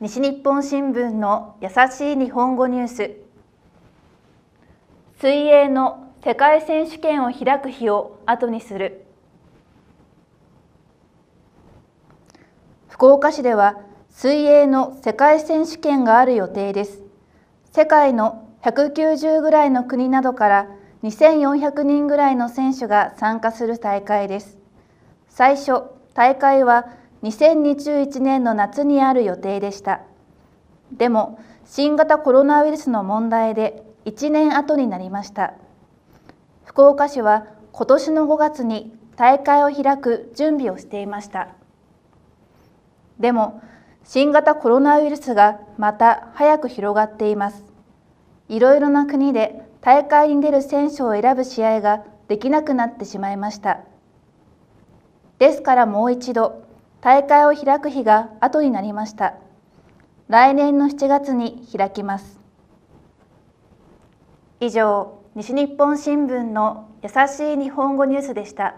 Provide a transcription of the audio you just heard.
西日本新聞の優しい日本語ニュース。水泳の世界選手権を開く日を後にする。福岡市では水泳の世界選手権がある予定です。世界の190ぐらいの国などから2400人ぐらいの選手が参加する大会です。最初大会は2021年の夏にある予定でした。でも新型コロナウイルスの問題で1年後になりました。福岡市は今年の5月に大会を開く準備をしていました。でも新型コロナウイルスがまた早く広がっています。いろいろな国で大会に出る選手を選ぶ試合ができなくなってしまいました。ですからもう一度大会を開く日が後になりました来年の7月に開きます以上西日本新聞の優しい日本語ニュースでした。